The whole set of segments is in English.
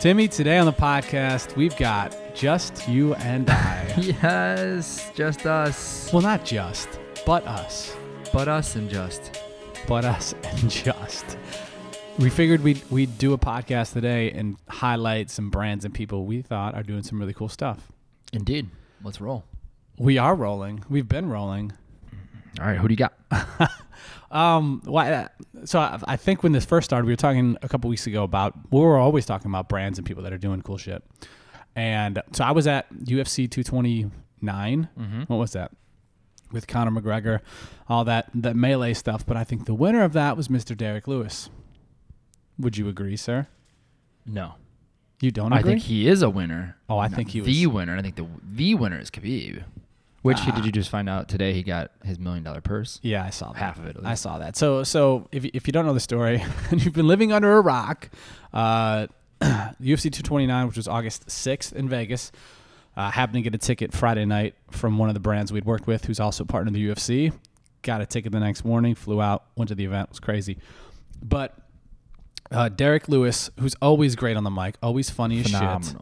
Timmy, today on the podcast, we've got just you and I. Yes, just us. well, not just, but us. But us and just. But us and just. We figured we'd, we'd do a podcast today and highlight some brands and people we thought are doing some really cool stuff. Indeed. Let's roll. We are rolling. We've been rolling. All right, who do you got? Um, why? So I, I think when this first started, we were talking a couple weeks ago about we were always talking about brands and people that are doing cool shit. And so I was at UFC 229. What was that? With Conor McGregor, all that that melee stuff. But I think the winner of that was Mr. Derrick Lewis. Would you agree, sir? No. You don't I think he is a winner. Oh, I think he the winner. I think the the winner is Khabib. Which he, did you just find out today? He got his million dollar purse. Yeah, I saw that. Half of it, I saw that. So, so if, if you don't know the story and you've been living under a rock, uh, UFC 229, which was August 6th in Vegas, uh, happened to get a ticket Friday night from one of the brands we'd worked with, who's also partner of the UFC. Got a ticket the next morning, flew out, went to the event. It was crazy. But uh, Derrick Lewis, who's always great on the mic, always funny as shit.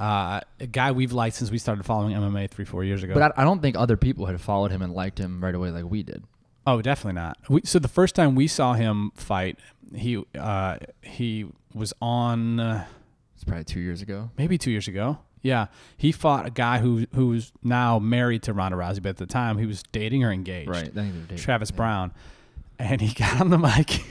Uh, a guy we've liked since we started following MMA three, four years ago. But I, I don't think other people had followed him and liked him right away like we did. Oh, definitely not. We, so the first time we saw him fight, he uh, he was on uh, It's probably two years ago. maybe two years ago. Yeah, he fought a guy who who's now married to Ronda Rousey, but at the time he was dating or engaged. Right. I think they were dating. Travis Yeah. Browne, and he got on the mic.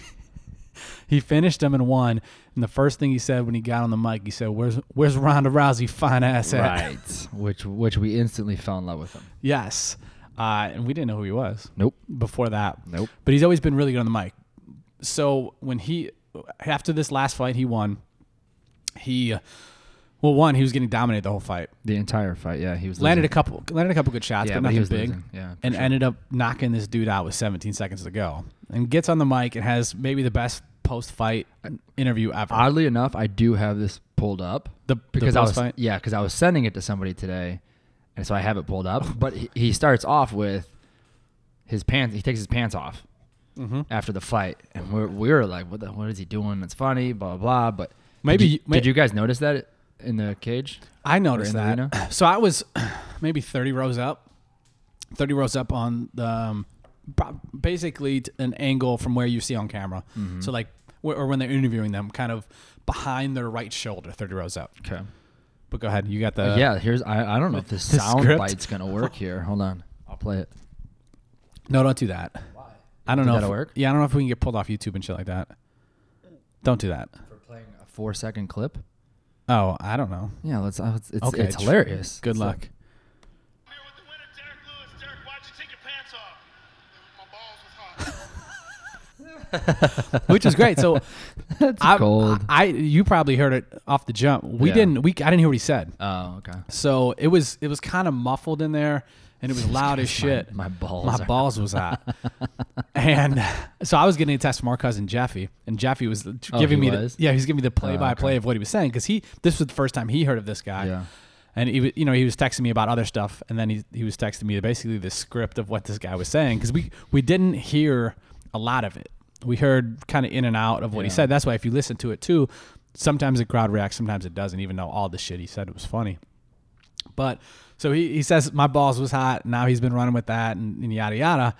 He finished him and won. And the first thing he said when he got on the mic, he said, "Where's Where's Ronda Rousey fine ass at?" Right. which which we instantly fell in love with him. Yes, uh, and we didn't know who he was. Nope. before that. Nope. But he's always been really good on the mic. So when he after this last fight he won, he well one he was getting dominated the whole fight. The entire fight. Yeah, he was Landed a couple landed a couple good shots, Yeah, but but he nothing was big. losing. Yeah, and sure. ended up knocking this dude out with 17 seconds to go. And gets on the mic and has maybe the best post fight interview ever. Oddly enough, I do have this pulled up the the because I was yeah because I was sending it to somebody today, and so I have it pulled up. But he, he starts off with his pants. He takes his pants off Mhm. after the fight, and we're we were like, what the, what is he doing? That's funny, blah blah blah. But Maybe did you, may- did you guys notice that in the cage? I noticed that. So I was maybe 30 rows up, 30 rows up on the um, basically an angle from where you see on camera. Mm-hmm. So like, or when they're interviewing them, kind of behind their right shoulder, 30 rows up. Okay. But go ahead, you got the yeah. Here's I, I don't know if this the sound script? bite's gonna work here. Hold on, I'll play it. No, don't do that. Why? I don't Think know. If, that'll work? Yeah, I don't know if we can get pulled off YouTube and shit like that. Don't do that. For playing a four second clip. Oh, I don't know. Yeah, let's. Uh, it's it's, Okay, it's hilarious. Good It's luck. like- I'm here with the winner, Derrick Lewis. Derrick, why'd you take your pants off? My balls was hot. Which is great. So That's I, gold. I, you probably heard it off the jump. We Yeah. didn't. We I didn't hear what he said. oh, okay. So it was it was kind of muffled in there, and it was loud as shit. My, my balls. My balls was hot, and so I was getting a text from our cousin Jeffy, and Jeffy was Oh, giving he me was? the yeah he's giving me the play by play of what he was saying because he this was the first time he heard of this guy, Yeah. and he was you know he was texting me about other stuff, and then he he was texting me basically the script of what this guy was saying because we we didn't hear a lot of it. We heard kind of in and out of what he said. That's why if you listen to it too, sometimes the crowd reacts, sometimes it doesn't. Even though all the shit he said it was funny. But so he, he says my balls was hot. Now he's been running with that and, and yada yada.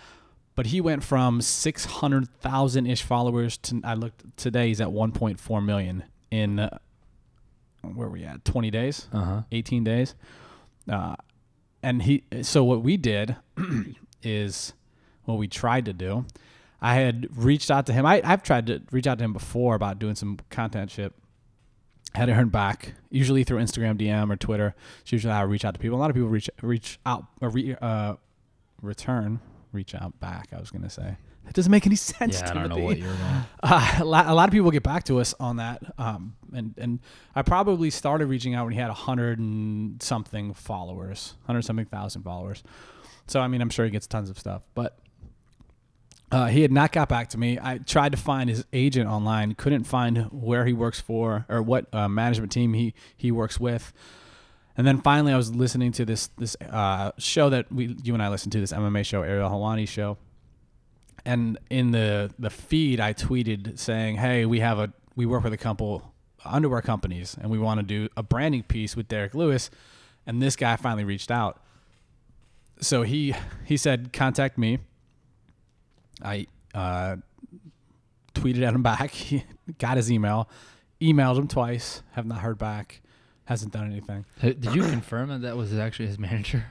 But he went from six hundred thousand ish followers to I looked today. He's at one point four million in uh, where we at twenty days, Uh huh. eighteen days. Uh, and he so what we did is what we tried to do. I had reached out to him. I, I've tried to reach out to him before about doing some content shit hadn't heard back. Usually through Instagram DM or Twitter. It's usually how I reach out to people. A lot of people reach reach out or re, uh, return reach out back. I was gonna say that doesn't make any sense. To me. Yeah, I don't know what you're going. Uh, a, lot, a lot of people get back to us on that, um, and and I probably started reaching out when he had a hundred and something followers, hundred something thousand followers. So I mean, I'm sure he gets tons of stuff, but uh, he had not got back to me. I tried to find his agent online, couldn't find where he works for or what uh, management team he he works with. And then finally, I was listening to this this uh, show that we you and I listened to this MMA show, Ariel Helwani show. And in the the feed, I tweeted saying, "Hey, we have a we work with a couple underwear companies, and we want to do a branding piece with Derrick Lewis. And this guy finally reached out. So he he said, contact me. I uh, tweeted at him back. Got his email, emailed him twice. Have not heard back. Hasn't done anything. Did you confirm that that was actually his manager?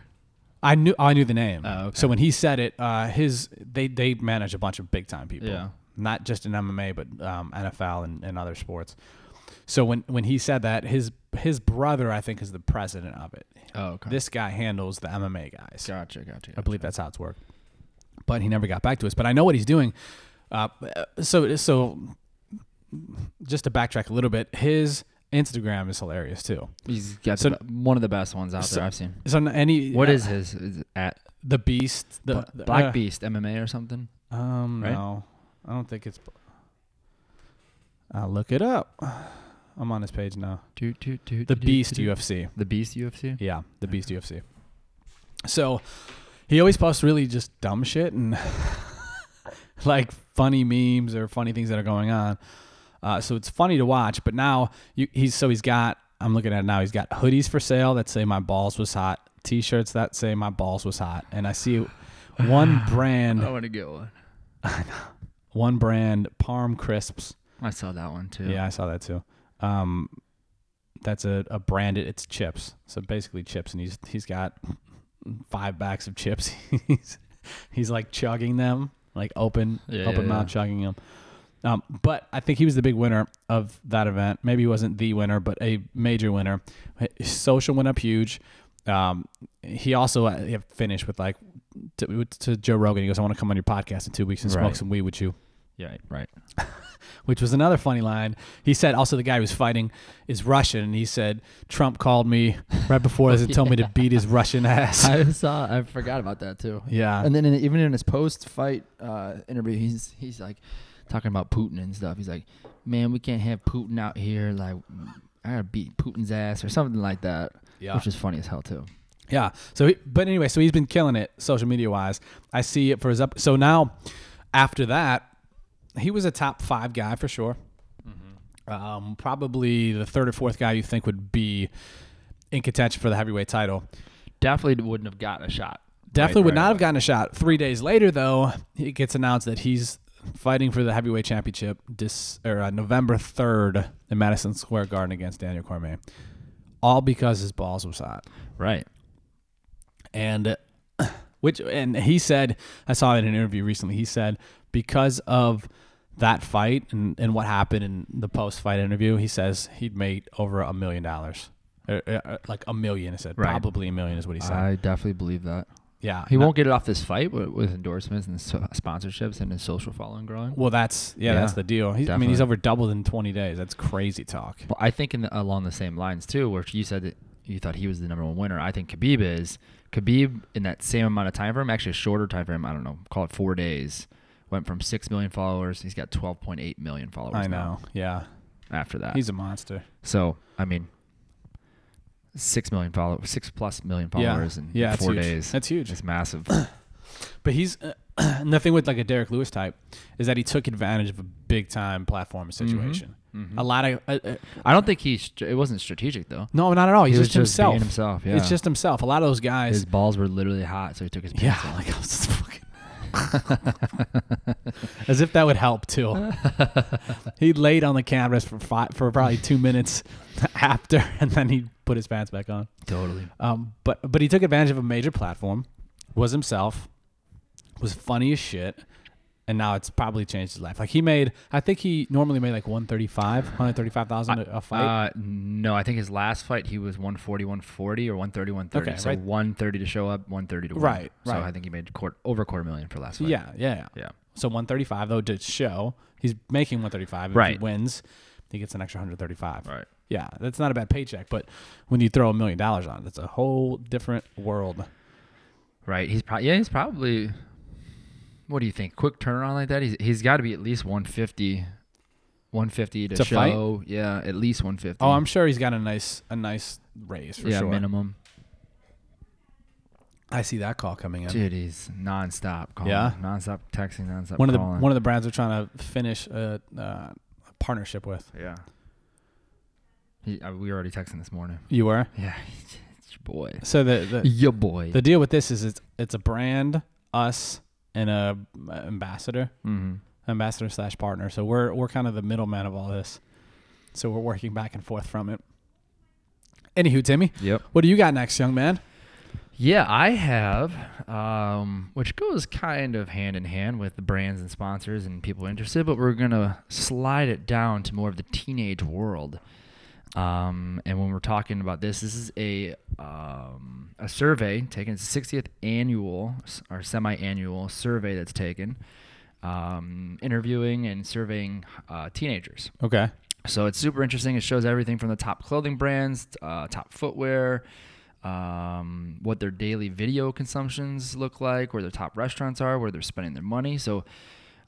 I knew I knew the name. Oh, okay. So when he said it, uh, his they they manage a bunch of big time people. Yeah. Not just in MMA, but um, NFL and, and other sports. So when when he said that, his his brother I think is the president of it. Oh, okay. This guy handles the MMA guys. gotcha, gotcha. I believe that's how it's worked. But he never got back to us. But I know what he's doing. Uh, so so just to backtrack a little bit, his Instagram is hilarious too. He's got So- the, one of the best ones out so- there I've seen. So any What uh, is his? Is at the Beast? The, Bla- the- Black uh, Beast MMA or something? Um, right? no, I don't think it's. I'll look it up. I'm on his page now. Do, do, do, The Beast. UFC. The Beast UFC. Yeah, the Beast UFC. So he always posts really just dumb shit and like funny memes or funny things that are going on. Uh, so it's funny to watch. But now you, he's so he's got. I'm looking at it now. He's got hoodies for sale that say "My balls was hot," T-shirts that say "My balls was hot," and I see one brand, I want to get one. one brand Parm crisps. I saw that one too. Yeah, I saw that too. Um, that's a, a branded. It's chips. So basically chips, and he's he's got five bags of chips. he's he's like chugging them, like open Yeah, open yeah, mouth yeah. chugging them. Um, but I think he was the big winner of that event. Maybe he wasn't the winner, but a major winner. His social went up huge. Um, he also uh, he finished with like to, to Joe Rogan. He goes, "I want to come on your podcast in two weeks and smoke Right. some weed with you." Yeah. Right. Which was another funny line. He said also the guy who was fighting is Russian, and he said Trump called me right before this and told me to beat his Russian ass. I saw. I forgot about that too. yeah, And then in, even in his post-fight uh, interview, he's he's like talking about Putin and stuff. He's like, "Man, we can't have Putin out here. Like, I gotta beat Putin's ass or something like that." yeah, Which is funny as hell too. yeah. So, he, but anyway, so he's been killing it social media wise. I see it for his up. So now, after that, he was a top five guy for sure. Um, probably the third or fourth guy you think would be in contention for the heavyweight title. Definitely wouldn't have gotten a shot. Definitely Right, would right, not have gotten a shot. Three days later, though, it gets announced that he's fighting for the heavyweight championship this or uh, November third in Madison Square Garden against Daniel Cormier, all because his balls was hot. Right. And which and he said, I saw it in an interview recently. He said because of that fight and, and what happened in the post fight interview, he says he'd made over a million dollars. Uh, uh, like a million, he said. Right. Probably a million is what he said. I definitely believe that. yeah. He no- won't get it off this fight with, with endorsements and so- sponsorships and his social following growing. Well, that's yeah, that's the deal. He's, I mean, he's over doubled in 20 days. That's crazy talk. Well, I think in the, along the same lines too, where you said that you thought he was the number one winner. I think Khabib is. Khabib in that same amount of time frame, actually a shorter time frame. I don't know, call it four days. Went from six million followers. He's got twelve point eight million followers. I now know. Yeah, After that, he's a monster. so I mean, six million followers, six plus million followers in yeah, four huge. days. That's huge. It's massive. But he's uh, nothing with like a Derrick Lewis type is that he took advantage of a big time platform situation. Mhm. A lot of uh, uh, I don't think he's. It wasn't strategic though. no, not at all. He's he just just himself. himself. Yeah, It's just himself. A lot of those guys. his balls were literally hot, so he took his yeah, pants off. like I was just fucking. As if that would help too. he laid on the canvas for five, for probably two minutes after, and then he put his pants back on. totally. Um, but but he took advantage of a major platform, was himself, was funny as shit, and now it's probably changed his life. Like he made, I think he normally made like 135, 135,000 a a fight. Uh, no, I think his last fight he was 140, 140 or 130, 130. Okay, so right. 130 to show up, 130 to win. Right, So right. I think he made quart- over a quarter million for last fight. yeah, yeah, yeah. Yeah. So 135 though to show he's making 135. If Right. he wins, he gets an extra 135. Right. Yeah, that's not a bad paycheck, but when you throw a million dollars on it, it's a whole different world. Right. He's probably yeah. He's probably. What do you think? Quick turnaround like that? He's he's got to be at least 150. 150 to, To fight? show. Yeah, at least 150. Oh, I'm sure he's got a nice a nice raise for yeah, sure. minimum. I see that call coming in. Dude, he's nonstop calling. Yeah? Nonstop texting. Nonstop one of the calling. one of the brands we're trying to finish a, uh, a partnership with. yeah. He, uh, we were already texting this morning. You were. Yeah, it's your boy. So the the, Your boy. the deal with this is it's it's a brand, us, and a ambassador, mm-hmm. ambassador slash partner. So we're we're kind of the middleman of all this. So we're working back and forth from it. Anywho, Timmy, Yep. what do you got next, young man? Yeah, I have, um, which goes kind of hand in hand with the brands and sponsors and people interested, but we're gonna slide it down to more of the teenage world. Um, and when we're talking about this, this is a um, a survey taken. It's the 60th annual or semi-annual survey that's taken, um, interviewing and surveying uh, teenagers. Okay. So it's super interesting. It shows everything from the top clothing brands, uh, top footwear, um, what their daily video consumptions look like, where their top restaurants are, where they're spending their money. So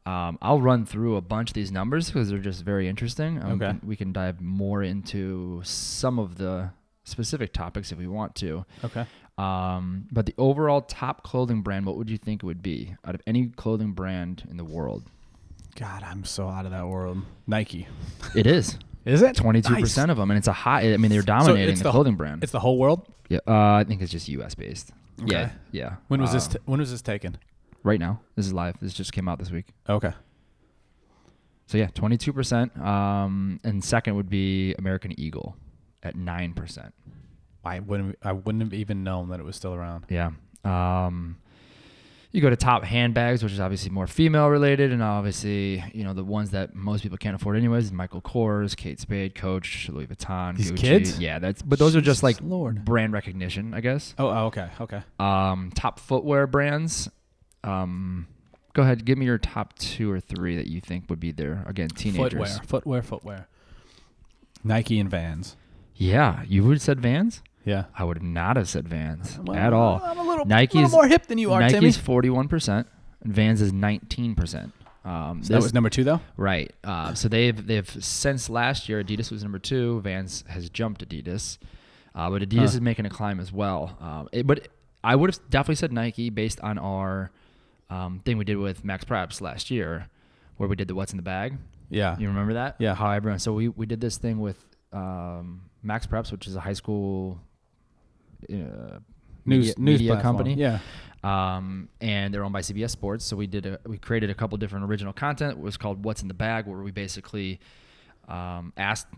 um, I'll run through a bunch of these numbers because they're just very interesting. Um, Okay. we can dive more into some of the specific topics if we want to. Okay. Um, but the overall top clothing brand, what would you think it would be out of any clothing brand in the world? God, I'm so out of that world. Nike. It is. Is it? Twenty-two Nice. percent of them, and it's a high. I mean, they're dominating it's the, the- clothing brand. It's the whole world. yeah, uh, I think it's just U.S. based. Yeah, Okay. yeah. When was this? Uh, T- when was this taken? Right now, this is live. This just came out this week. Okay. So yeah, twenty-two percent. Um, and second would be American Eagle at nine percent. I wouldn't. I wouldn't have even known that it was still around. Yeah. Um, you go to top handbags, which is obviously more female related, and obviously you know the ones that most people can't afford anyways. Michael Kors, Kate Spade, Coach, Louis Vuitton, These Gucci. kids? Yeah, that's. But those are just like Lord. brand recognition, I guess. Oh, oh, okay. Okay. Um, top footwear brands. Um, go ahead, give me your top two or three that you think would be there. Again, teenagers. Footwear. Footwear. Footwear. Nike and Vans. Yeah, you would have said Vans. Yeah. I would not have said Vans Well, at all. I'm a little, Nike's- little more hip than you are, Timmy. Nike's forty-one percent, and Vans is nineteen percent. Um, So that was number two, though. right. Uh, so they've they've since last year, Adidas was number two. Vans has jumped Adidas, uh, but Adidas Huh. is making a climb as well. Um, it- but I would have definitely said Nike based on our um, thing we did with MaxPreps last year, where we did the what's in the bag. Yeah. You remember that? Yeah. How everyone. So we we did this thing with um, MaxPreps, which is a high school uh, News media, news media company. Yeah. Um, and they're owned by CBS Sports. So we did a, we created a couple different original content. It was called "What's in the Bag," where we basically um, asked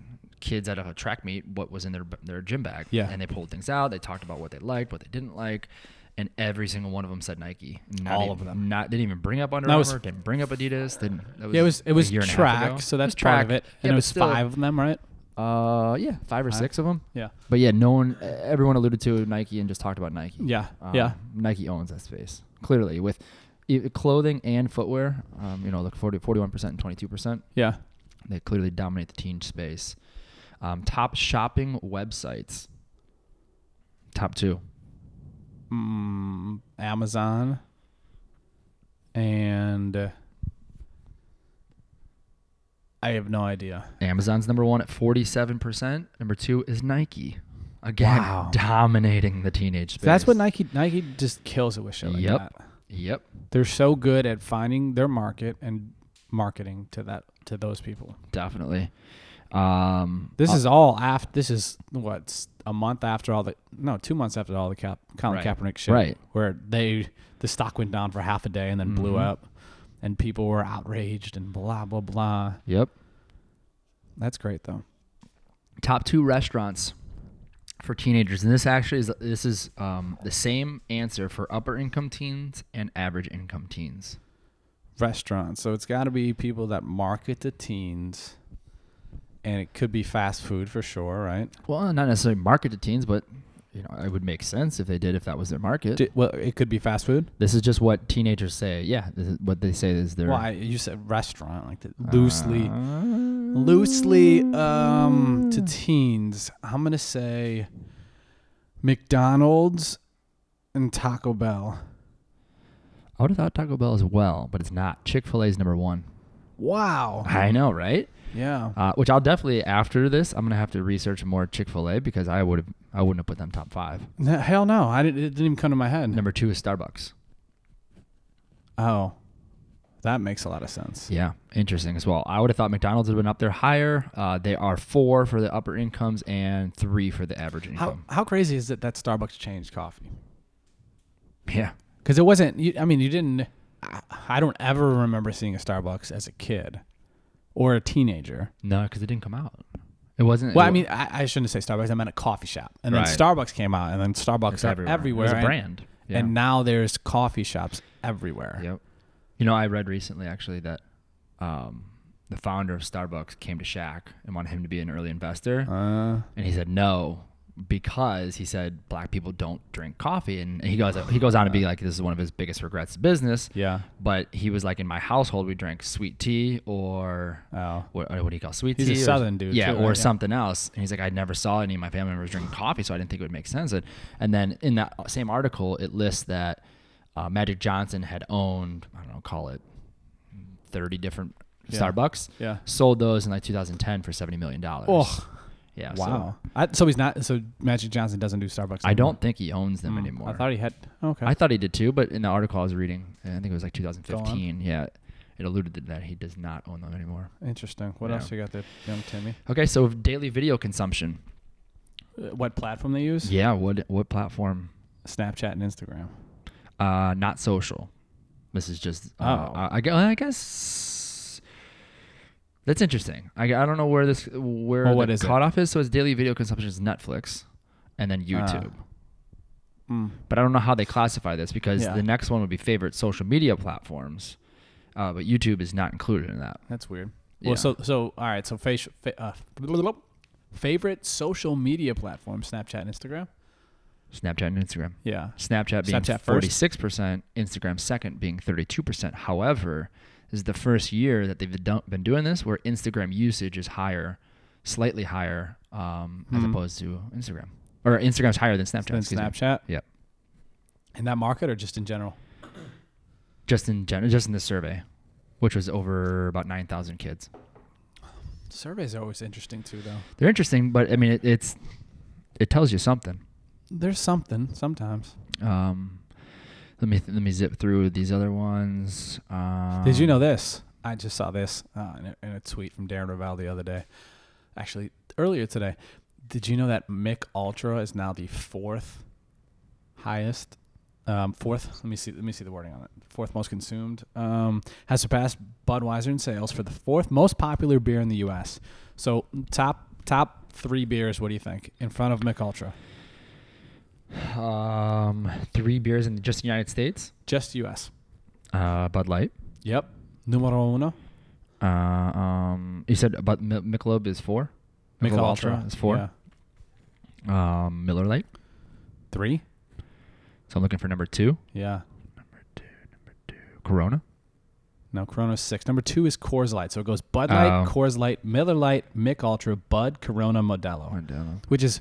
kids at a track meet what was in their their gym bag. Yeah. And they pulled things out. They talked about what they liked, what they didn't like. And every single one of them said Nike. Not All even- of them. Not didn't even bring up Under That Armour. was- didn't bring up Adidas. Didn't. That was yeah, it was it was a half track, so that's part track. of it. Yeah, And it was still- five of them, right? Uh, yeah, five or Five? six of them. Yeah. But yeah, no one, everyone alluded to Nike and just talked about Nike. Yeah. Um, yeah. Nike owns that space clearly with e- clothing and footwear. Um, you know, like 40, 41% and 22%. Yeah. They clearly dominate the teen space. Um, top shopping websites. Top two. Mm, Amazon and uh, I have no idea. Amazon's number one at 47%. Number two is Nike. Again, Wow. dominating the teenage space. That's what Nike Nike just kills it with shit like Yep. that. Yep. They're so good at finding their market and marketing to that to those people. Definitely. Um, This uh, is all after. This is what's a month after all the no, two months after all the cap Colin Right. Kaepernick shit, Right. Where they the stock went down for half a day and then blew Mhm. up, and people were outraged and blah blah blah. Yep. That's great though. top two restaurants for teenagers, and this actually is this is um, the same answer for upper income teens and average income teens. Restaurants, so it's got to be people that market to teens, and it could be fast food for sure, right? Well, not necessarily market to teens, but you know, it would make sense if they did if that was their market. Di- well, it could be fast food. this is just what teenagers say. Yeah, this is what they say is their Well, I, you said restaurant, like the, loosely. Uh, loosely um to teens i'm gonna say mcdonald's and taco bell I would have thought Taco Bell as well, but it's not. Chick Fil A is number one. wow I know, right? Yeah Uh, which I'll definitely after this, I'm gonna have to research more Chick Fil A because I would have I wouldn't have put them top five. N- hell no i didn't it didn't even come to my head Number two is Starbucks. oh That makes a lot of sense. Yeah, interesting as well. I would have thought McDonald's would have been up there higher. Uh, they are four for the upper incomes and three for the average income. how crazy is it that Starbucks changed coffee? yeah, Because it wasn't. You, I mean, you didn't. I don't ever remember seeing a Starbucks as a kid or a teenager. no, because it didn't come out. It wasn't. Well, it I mean, I, I shouldn't say Starbucks. I meant a coffee shop, and then Starbucks came out, and then Starbucks it's everywhere. everywhere. It was a brand. Yeah. And now there's coffee shops everywhere. Yep. You know, I read recently actually that um, the founder of Starbucks came to Shaq and wanted him to be an early investor, Uh, and he said no because he said black people don't drink coffee, and he goes he goes on to be like this is one of his biggest regrets in business. yeah. But he was like, in my household, we drank sweet tea or Oh. what, what do you call sweet tea? He's a tea? or- Southern dude, Yeah, too, or right? Something else. And he's like, I never saw any of my family members drinking coffee, so I didn't think it would make sense. And, and then in that same article, it lists that uh, Magic Johnson had owned, I don't know, call it 30 different Yeah. Starbucks, Yeah. sold those in like 2010 for $70 million. Oh, yeah. so wow. I, so he's not. So Magic Johnson doesn't do Starbucks. I don't think he owns them Hmm, anymore. I thought he had. Okay. I thought he did too, but in the article I was reading, I think it was like 2015. Yeah, it alluded to that he does not own them anymore. Interesting. What Yeah. else you got there, young Timmy? Okay, so daily video consumption. Uh, What platform they use? Yeah, what what platform? Snapchat and Instagram. Uh, not social. This is just. Uh, Oh. I I guess that's interesting. I, I don't know where this where Well, the what is it? cutoff is. So it's daily video consumption is Netflix, and then YouTube. Mm. But I don't know how they classify this because Yeah. the next one would be favorite social media platforms, uh, but YouTube is not included in that. That's weird. Yeah. Well, so so all right. So face, fa- uh, favorite social media platform: Snapchat and Instagram. Snapchat and Instagram. Yeah. Snapchat being Snapchat forty six percent, Instagram second being thirty two percent. However, this is the first year that they've been doing this where Instagram usage is higher, slightly higher, um, as Mhm. opposed to Instagram, or Instagram's higher than Snapchat. Then excuse me. Snapchat. Yep. In that market or just in general? Just in general, just in the survey, which was over about nine thousand kids. Surveys are always interesting too, though. They're interesting, but I mean, it, it's it tells you something. There's something sometimes. Um, let me let me zip through these other ones. Um, Did you know this? I just saw this uh, in, a, in a tweet from Darren Rovell the other day. Actually, earlier today. Did you know that Mich Ultra is now the fourth highest? Um, fourth. Let me see. Let me see the wording on it. Fourth most consumed. Um, has surpassed Budweiser in sales for the fourth most popular beer in the U.S. So top top three beers. What do you think in front of Mich Ultra? Um, three beers in just the United States. Just U.S. Uh, Bud Light. Yep. Numero uno. Uh, um, you said Bud Mi- Michelob is four. Michelob Ultra is four. Yeah. Um, Miller Lite. Three. So I'm looking for number two. Yeah. Number two. Number two. Corona. No, Corona's six. Number two is Coors Light. So it goes Bud Light, Oh. Coors Light, Miller Lite, Mich Ultra, Bud, Corona, Modelo, which is,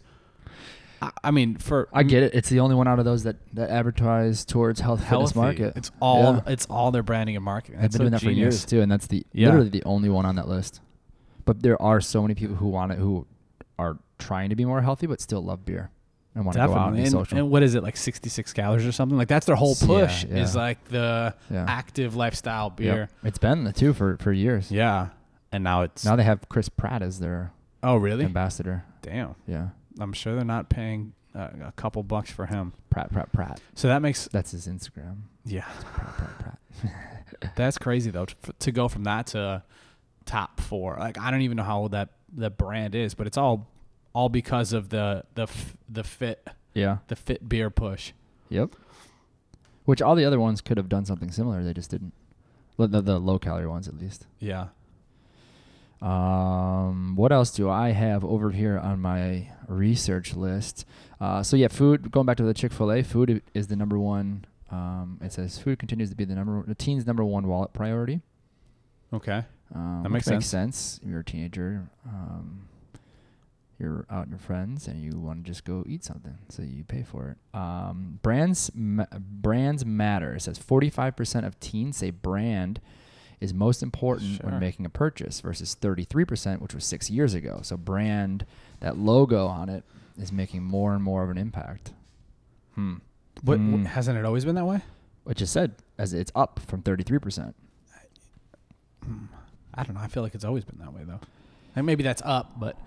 I, I mean, for I get it. It's the only one out of those that, that advertise towards health fitness market. It's all Yeah. it's all their branding and marketing. I've That's been doing so that for years too, and that's the Yeah. literally the only one on that list. But there are so many people who want it, who are trying to be more healthy, but still love beer and want to go out and be And, social. and what is it like sixty six calories or something? Like that's their whole push yeah. is like the yeah, active lifestyle Yep. beer. It's been the two for for years. Yeah, and now it's Now they have Chris Pratt as their oh really? ambassador. Damn, Yeah, I'm sure they're not paying uh, a couple bucks for him. Pratt, Pratt, Pratt. So that makes That's his Instagram. yeah, Pratt, Pratt, Pratt. That's crazy though to, to go from that to top four. Like I don't even know how old that the brand is, but it's all all because of the the f- the fit Yeah. the fit beer push. Yep. Which all the other ones could have done something similar. They just didn't. The, the low calorie ones, at least. Yeah. Um, what else do I have over here on my research list? Uh, so yeah, food. Going back to the Chick Fil A, food is the number one. Um, it says food continues to be the number the teen's number one wallet priority. Okay. Um, That makes makes sense. You're a teenager. Um, you're out with your friends and you want to just go eat something, so you pay for it. Um, brands ma- brands matter. It says 45% of teens say brand is most important Sure. when making a purchase versus 33%, which was six years ago. So brand, that logo on it, is making more and more of an impact. Hmm. What Mm. hasn't it always been that way? Which is said as it's up from 33%. I don't know. I feel like it's always been that way though. And maybe that's up, but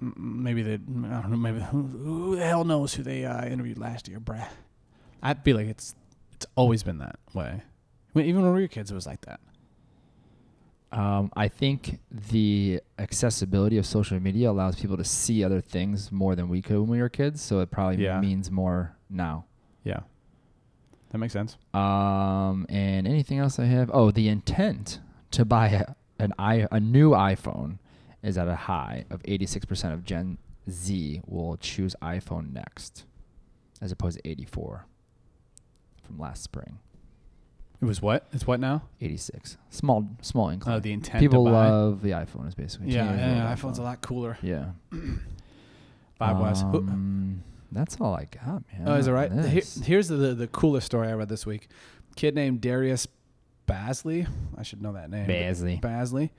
maybe they. I don't know. Maybe who, who the hell knows who they uh, interviewed last year, bruh. I feel like it's it's always been that way. I mean, even when we were kids, it was like that. Um, I think the accessibility of social media allows people to see other things more than we could when we were kids. So it probably Yeah. means more now. Yeah, that makes sense. Um, and anything else I have? Oh, the intent to buy a, an i a new iPhone is at a high of 86% of Gen Z will choose iPhone next, as opposed to 84 from last spring. It was what? It's what now? 86. Small, small incline. Oh, the intent. People to buy. love the iPhone. Is basically Yeah, yeah, love iPhone's a lot cooler. Yeah. Vibe wise. Um, that's all I got, man. Oh, is it right? Here, here's the, the coolest story I read this week. Kid named Darius Bazley. I should know that name. Bazley. Bazley.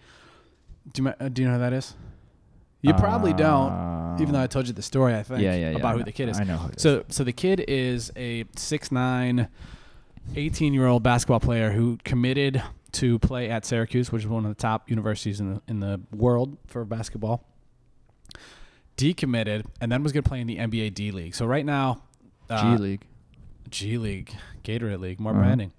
Do you, uh, do you know who that is? You probably don't, even though I told you the story. I think Uh, yeah, yeah, yeah. about who the kid is. I know who it is. So so the kid is a 6'9", 18 year old basketball player who committed to play at Syracuse, which is one of the top universities in the in the world for basketball. Decommitted and then was going to play in the NBA D League. So right now, uh, G League. G League, Gatorade League, more Uh-huh. branding.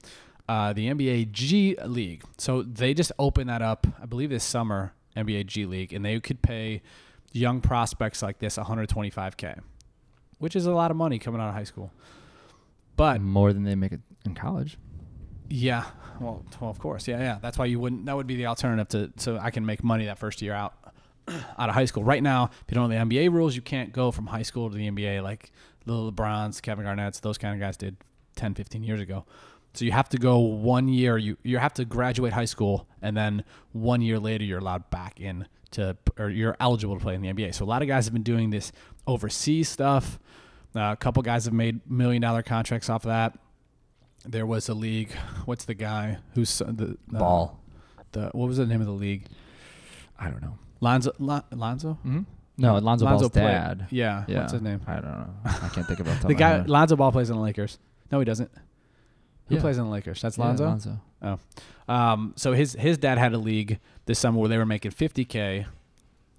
Uh, the NBA G League. So they just opened that up, I believe, this summer. NBA G League, and they could pay young prospects like this 125k, which is a lot of money coming out of high school. But more than they make it in college. yeah, well, well, of course, yeah, yeah. That's why you wouldn't. That would be the alternative to so I can make money that first year out out of high school. Right now, if you don't know the NBA rules, you can't go from high school to the NBA like the LeBrons, Kevin Garnett's, those kind of guys did 10, 15 years ago. So you have to go one year. You you have to graduate high school, and then one year later you're allowed back in to or you're eligible to play in the NBA. So a lot of guys have been doing this overseas stuff. Uh, a couple guys have made million dollar contracts off of that. There was a league. What's the guy who's uh, the uh, Ball. The what was the name of the league? I don't know. Lonzo. Lon, Lonzo. Mm-hmm. No, Lonzo, Ball's played- dad. Yeah. Yeah. What's his name? I don't know. I can't think about The guy Lonzo Ball plays in the Lakers. No, he doesn't. Who Yeah. plays in the Lakers? That's Yeah, Lonzo. Lonzo. Oh, um, so his his dad had a league this summer where they were making 50k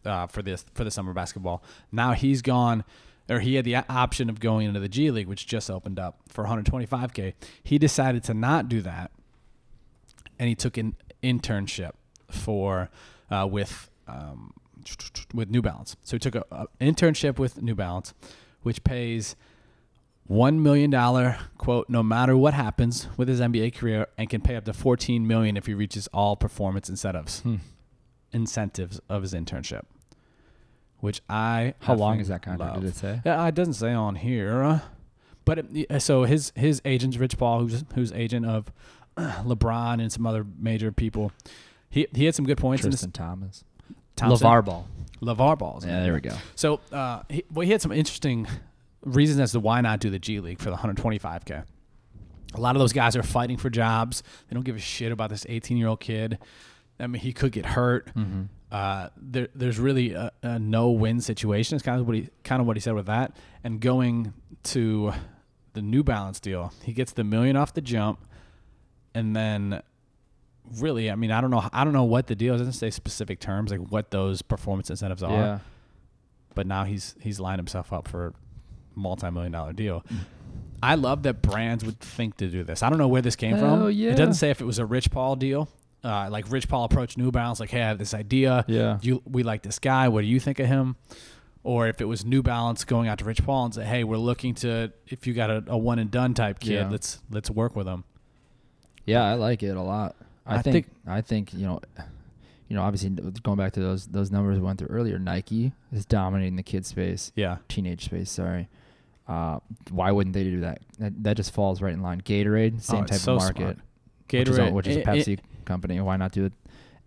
uh, for this for the summer basketball. Now he's gone, or he had the option of going into the G League, which just opened up for 125k. He decided to not do that, and he took an internship for uh, with um, with New Balance. So he took a, a internship with New Balance, which pays one million dollar quote no matter what happens with his NBA career and can pay up to fourteen million if he reaches all performance incentives Hmm. incentives of his internship. Which I How long is that contract? love. Did it say? Yeah, it doesn't say on here, uh, but it, so his his agent's Rich Paul, who's who's agent of LeBron and some other major people. He he had some good points Tristan in Thomas. Thompson. LaVar Ball. LaVar Balls. Yeah, there we go. So, uh, he, well, he had some interesting reasons as to why not do the G League for the 125k. A lot of those guys are fighting for jobs. They don't give a shit about this 18 year old kid. I mean, he could get hurt. Mm-hmm. Uh, there, there's really a, a no win situation. It's kind of what he kind of what he said with that. And going to the New Balance deal, he gets the million off the jump, and then really, I mean, I don't know, I don't know what the deal is. It doesn't say specific terms like what those performance incentives are Yeah. but now he's he's lined himself up for a multi-million dollar deal. I love that brands would think to do this. I don't know where this came from. yeah. It doesn't say if it was a Rich Paul deal. Uh, like Rich Paul approached New Balance, like, "Hey, I have this idea. Yeah. You, we like this guy. What do you think of him?" Or if it was New Balance going out to Rich Paul and say, "Hey, we're looking to if you got a, a one and done type kid, Yeah. let's let's work with him." Yeah, I like it a lot. I, I think, think- I think you know, you know, obviously going back to those those numbers we went through earlier, Nike is dominating the kid space, Yeah, teenage space. Sorry. Uh, why wouldn't they do that? that? That just falls right in line. Gatorade, same Oh, type so of market, smart. which is, Gatorade, which is a it- Pepsi it- company. Why not do it?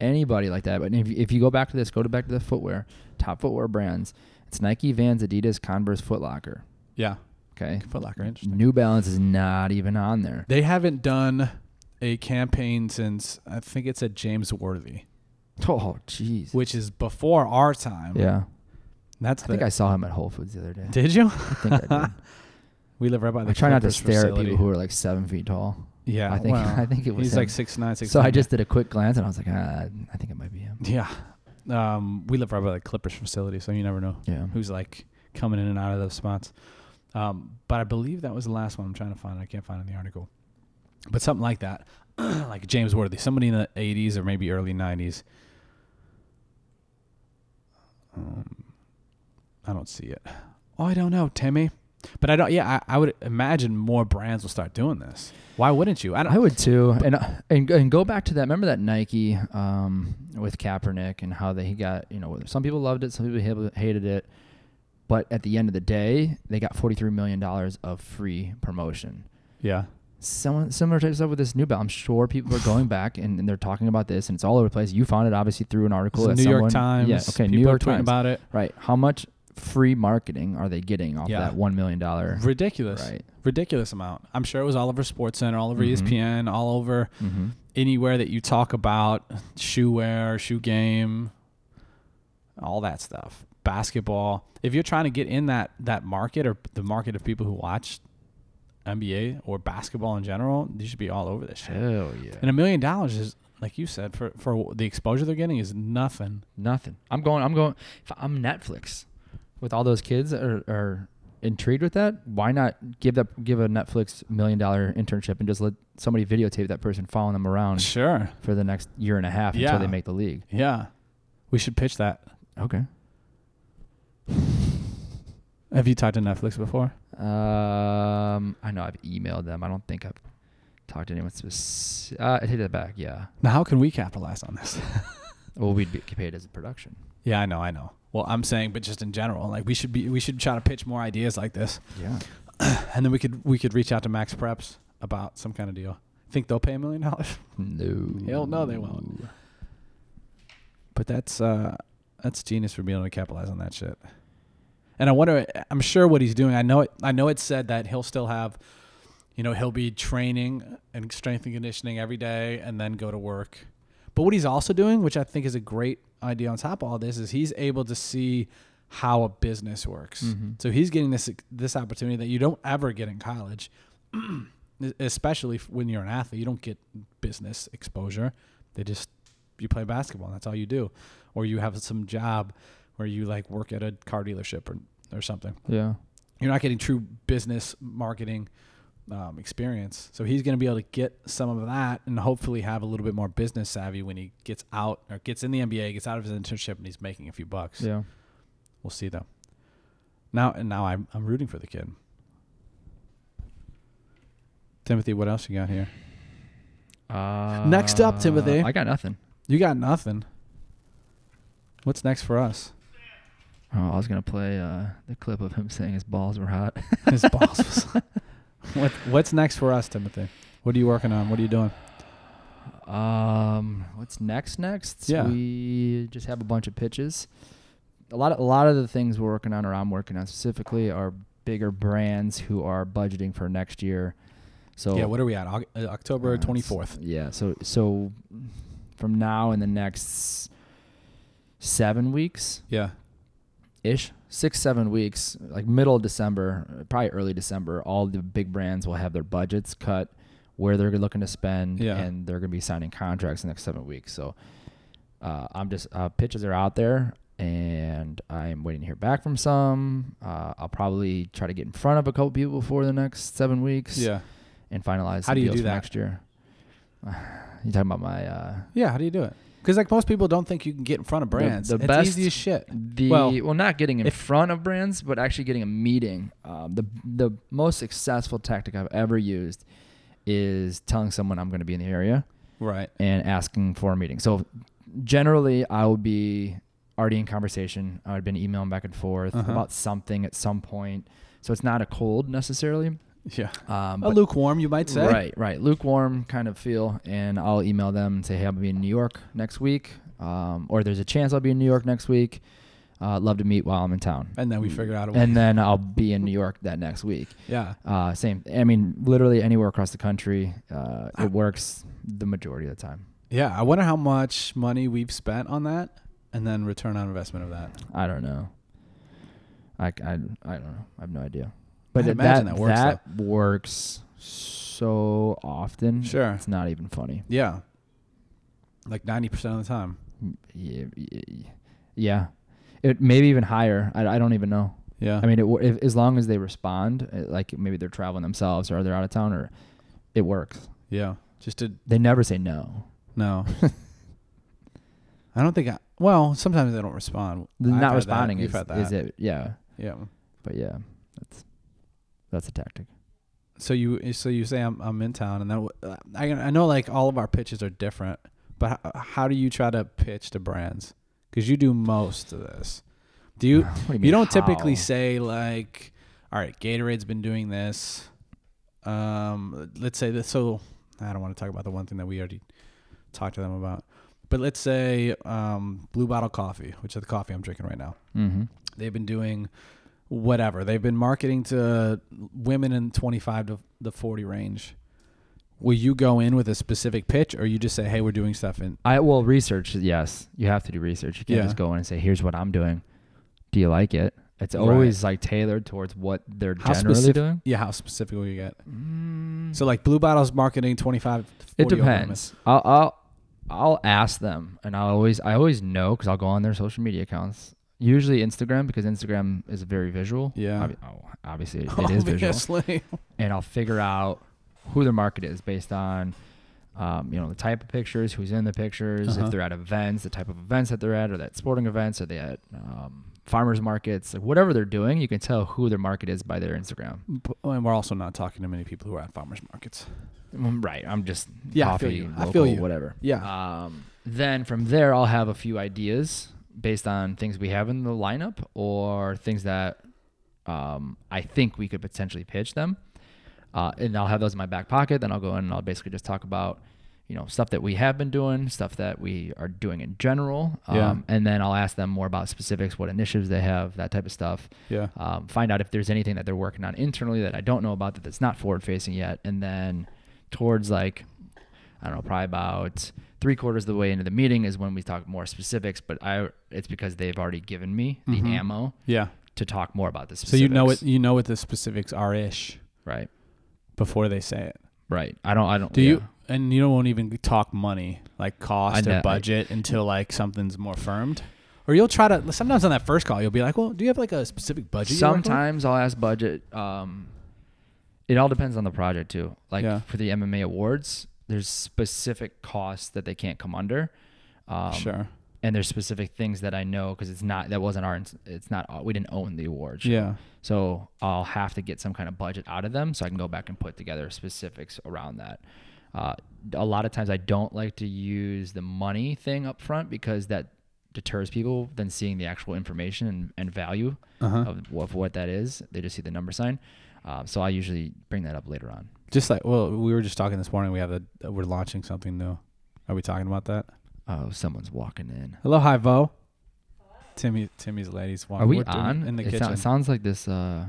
Anybody like that? But if you, if you go back to this, go to back to the footwear, top footwear brands. It's Nike, Vans, Adidas, Converse, Foot Locker. yeah. Okay. Foot Locker, interesting. New Balance is not even on there. They haven't done a campaign since I think it's at James Worthy. Oh, jeez. which is before our time. Yeah. that's I the. think I saw him at Whole Foods the other day. did you? I think I did. we live right by the. I try not to stare facility. at people who are like seven feet tall. Yeah, I think well, I think it was. he's him. like six nine, six. So I just did a quick glance and I was like, ah, I think it might be him. yeah. Um, we live right by the Clippers facility, so you never know Yeah. who's like coming in and out of those spots. Um, but I believe that was the last one. I'm trying to find. it. I can't find it in the article, but something like that, like James Worthy, somebody in the 80s or maybe early 90s. Um, I don't see it. Oh, I don't know, Timmy. But I don't. Yeah, I, I would imagine more brands will start doing this. Why wouldn't you? I don't. I would too, and uh, and and go back to that. Remember that Nike um, with Kaepernick and how they he got you know some people loved it, some people hated it, but at the end of the day, they got forty three million dollars of free promotion. yeah. Someone similar type of stuff with this new belt. I'm sure people are going back and, and they're talking about this, and it's all over the place. You found it obviously through an article. New that York Times. Yeah. Okay. People New York are tweeting Times. about it. Right. How much free marketing are they getting off Yeah. that one million dollar? Ridiculous. Right. Ridiculous amount. I'm sure it was all over SportsCenter, all over Mhm. ESPN, all over Mm-hmm. anywhere that you talk about shoe wear, shoe game, all that stuff. Basketball. If you're trying to get in that that market or the market of people who watch NBA or basketball in general, you should be all over this shit. Hell yeah. And a million dollars is like you said for for the exposure they're getting is nothing. Nothing. I'm going. I'm going. If I'm Netflix, with all those kids that are, are intrigued with that, why not give that give a Netflix million dollar internship and just let somebody videotape that person following them around Sure. for the next year and a half Yeah. until they make the league? Yeah. We should pitch that. Okay. Have you talked to Netflix before? Um, I know I've emailed them. I don't think I've talked to anyone specific. Uh, I take that back. Yeah. Now, how can we capitalize on this? Well, we'd be paid as a production. yeah, I know, I know. Well, I'm saying, but just in general, like we should be, we should try to pitch more ideas like this, Yeah. and then we could, we could reach out to MaxPreps about some kind of deal. Think they'll pay a million dollars? No. Hell no, they won't. But that's, uh, that's genius for being able to capitalize on that shit. And I wonder, I'm sure what he's doing. I know it. I know it said that he'll still have, you know, he'll be training and strength and conditioning every day, and then go to work. But what he's also doing, which I think is a great idea on top of all this, is he's able to see how a business works. Mhm. So he's getting this this opportunity that you don't ever get in college, especially when you're an athlete. You don't get business exposure. They just you play basketball. And that's all you do, or you have some job where you like work at a car dealership or or something. Yeah. You're not getting true business marketing um, experience. So he's going to be able to get some of that and hopefully have a little bit more business savvy when he gets out or gets in the NBA, gets out of his internship, and he's making a few bucks. Yeah. We'll see though. Now and now I'm I'm rooting for the kid. Timothy, what else you got here? Uh, Next up, Timothy. I got nothing. You got nothing. What's next for us? Oh, I was gonna play uh, the clip of him saying his balls were hot. His boss was. what What's next for us, Timothy? What are you working on? What are you doing? Um, what's next? Next, Yeah. we just have a bunch of pitches. A lot of a lot of the things we're working on, or I'm working on specifically, are bigger brands who are budgeting for next year. So yeah. What are we at? Oc- uh, October uh, twenty fourth. Yeah. So so from now in the next seven weeks Yeah. Ish, six seven weeks, like middle of December, probably early December, all the big brands will have their budgets cut, where they're looking to spend, Yeah. and they're going to be signing contracts in the next seven weeks. So uh, I'm just uh, pitches are out there, and I'm waiting to hear back from some. Uh, I'll probably try to get in front of a couple people for the next seven weeks, Yeah. and finalize. How do you do for that? next year? you talking about my uh, Yeah. How do you do it? Because like most people don't think you can get in front of brands. the it's best- easy as shit. the Well, well, not getting in if- front of brands, but actually getting a meeting. Um, the the most successful tactic I've ever used is telling someone I'm going to be in the area Right. and asking for a meeting. So generally, I would be already in conversation. I would have been emailing back and forth Uh-huh. about something at some point. So it's not a cold necessarily. Yeah. Um, A lukewarm, you might say. Right, right. Lukewarm kind of feel, and I'll email them and say, "Hey, I'll be in New York next week," um, or "There's a chance I'll be in New York next week. Uh, love to meet while I'm in town." And then we figure out a way. and then I'll be in New York that next week. yeah. Uh, same. I mean, literally anywhere across the country, uh, it works the majority of the time. Yeah. I wonder how much money we've spent on that, and then return on investment of that. I don't know. I, I, I don't know. I have no idea. But I'd that imagine that that works, that works so often. Sure. It's not even funny. Yeah. Like 90% of the time. Yeah. Yeah. It maybe even higher. I, I don't even know. Yeah. I mean, it, if, as long as they respond, uh, like maybe they're traveling themselves or they're out of town, or it works. yeah. Just to They never say no. no. I don't think I well, sometimes they don't respond. Not responding You've is, that. is it? Yeah. Yeah. But yeah, that's a tactic. So you so you say I'm I'm in town, and then uh, I I know like all of our pitches are different, but how, how do you try to pitch to brands? Because you do most of this. Do you? Do You, mean, don't typically say like, all right, Gatorade's been doing this. Um, let's say this. So I don't want to talk about the one thing that we already talked to them about, but let's say um, Blue Bottle Coffee, which is the coffee I'm drinking right now. Mm-hmm. They've been doing whatever. They've been marketing to women in 25 to the 40 range. Will you go in with a specific pitch, or you just say, "Hey, we're doing stuff in"? I well research. Yes, you have to do research. You can't Yeah. just go in and say, "Here's what I'm doing." Do you like it? It's Right. always like tailored towards what they're How generally specific- doing. Yeah, how specific will you get? Mm, So, like Blue Bottle's marketing 25. it depends. I'll I'll I'll ask them, and I always I always know because I'll go on their social media accounts. Usually Instagram because Instagram is very visual. Yeah. Obvi- oh, obviously it, it is visual, and I'll figure out who their market is based on. Um, you know the type of pictures, who's in the pictures, Uh-huh. if they're at events, the type of events that they're at, or that sporting events, are they at um, farmers markets, like whatever they're doing, you can tell who their market is by their Instagram. B- And we're also not talking to many people who are at farmers markets. Mm, Right. I'm just Yeah, I feel you. I feel you. whatever. Yeah. Um, then from there, I'll have a few ideas based on things we have in the lineup or things that um, I think we could potentially pitch them. Uh, and I'll have those in my back pocket. Then I'll go in and I'll basically just talk about, you know, stuff that we have been doing, stuff that we are doing in general. Um, Yeah. And then I'll ask them more about specifics, what initiatives they have, that type of stuff Yeah. um, find out if there's anything that they're working on internally that I don't know about that that's not forward facing yet, and then towards like I don't know, probably about three quarters of the way into the meeting is when we talk more specifics. But I it's because they've already given me the Mhm. ammo Yeah. to talk more about the So you know what you know what the specifics are ish right? before they say it. Right. I don't. I don't. Do yeah. you? And you don't won't even talk money like cost I know- or budget until like something's more firmed. Or you'll try to sometimes on that first call you'll be like, well, do you have like a specific budget? you're working with?" Sometimes I'll ask budget. Um, it all depends on the project too. Like Yeah. for the MMA awards, there's specific costs that they can't come under. Um, sure. and there's specific things that I know because it's not that wasn't our it's not we didn't own the award. show. Yeah. So I'll have to get some kind of budget out of them so I can go back and put together specifics around that. Uh, a lot of times I don't like to use the money thing up front because that deters people than seeing the actual information and, and value Uh-huh. of, of what that is. They just see the number sign. Um, so I usually bring that up later on. Just like well, we were just talking this morning. We have a we're launching something new. Are we talking about that? Oh, someone's walking in. Hello, hi Vo. Timmy, Timmy's ladies. Are we we're on? in the it, kitchen? sou- sounds like this uh,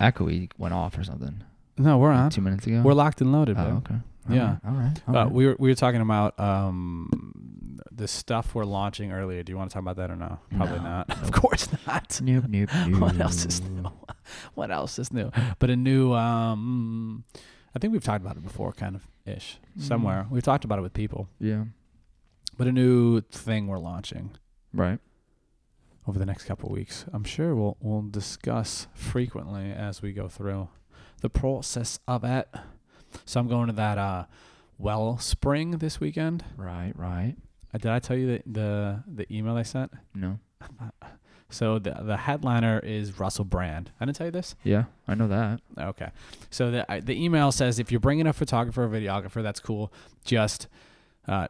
echoey went off or something. no, we're on. two minutes ago. We're locked and loaded, Oh, babe. okay. All Yeah. right, All right. all Uh, right. we were we were talking about um the stuff we're launching earlier. Do you want to talk about that or no? Probably No. not. of course not. Nope, nope, what else is new? What else is new? But a new um I think we've talked about it before kind of ish. Somewhere. Mm. We've talked about it with people. Yeah. But a new thing we're launching Right. over the next couple of weeks. I'm sure we'll we'll discuss frequently as we go through the process of it. So I'm going to that uh Wellspring this weekend. Right. Right. Uh, did I tell you the the, the email I sent? No. So the the headliner is Russell Brand. I didn't tell you this. Yeah, I know that. Okay. So the I- the email says if you're bringing a photographer or videographer, that's cool. Just uh,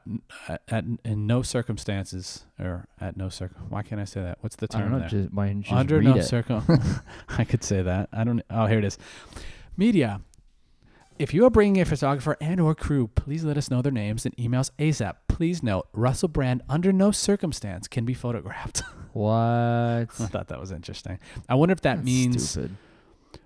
at, at in no circumstances or at no circum. Why can't I say that? What's the I term know. there? Just, why didn't you just Under no circum. I could say that. I don't. Oh, here it is. Media. If you are bringing a photographer and or crew, please let us know their names and emails ASAP. Please note, Russell Brand under no circumstance can be photographed. What? I thought that was interesting. I wonder if that That's means stupid.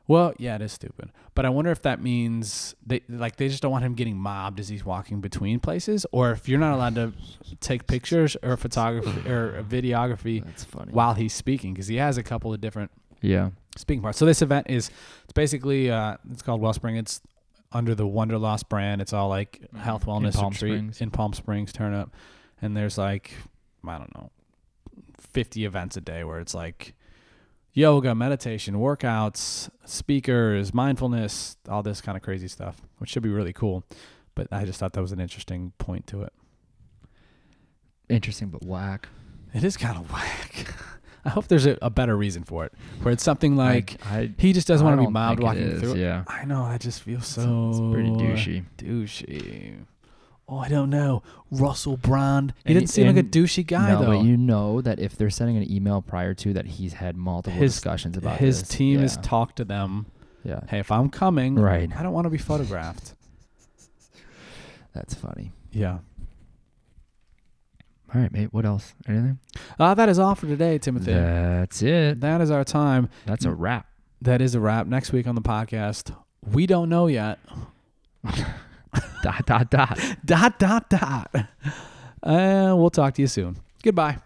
well, yeah, it is stupid. But I wonder if that means they like they just don't want him getting mobbed as he's walking between places, or if you're not allowed to take pictures or photography or videography while he's speaking, because he has a couple of different Yeah. speaking part. So this event is it's basically uh, it's called Wellspring. It's under the Wanderlust brand. It's all like health Mhm. In wellness Palm retreat Springs. in Palm Springs turn up, and there's like I don't know, fifty events a day where it's like yoga, meditation, workouts, speakers, mindfulness, all this kind of crazy stuff, which should be really cool. But I just thought that was an interesting point to it. Interesting, but whack. It is kind of whack. I hope there's a, a better reason for it, where it's something like I, I he just doesn't want to be mild walking is, through. it. Yeah, I know that just feels It's- so it's pretty douchey. douchey. Oh, I don't know. Russell Brand. He And didn't he- seem like a douchey guy no, though. but you know that if they're sending an email prior to that, he's had multiple His- discussions about this. His this. team yeah. has talked to them. yeah, Hey, if I'm coming, Right. I don't want to be photographed. that's funny. Yeah. All right, mate. What else? Anything? Uh, that is all for today, Timothy. That's it. That is our time. That's a wrap. That is a wrap. Next week on the podcast, we don't know yet. dot dot dot. Dot dot dot. Uh, we'll talk to you soon. Goodbye.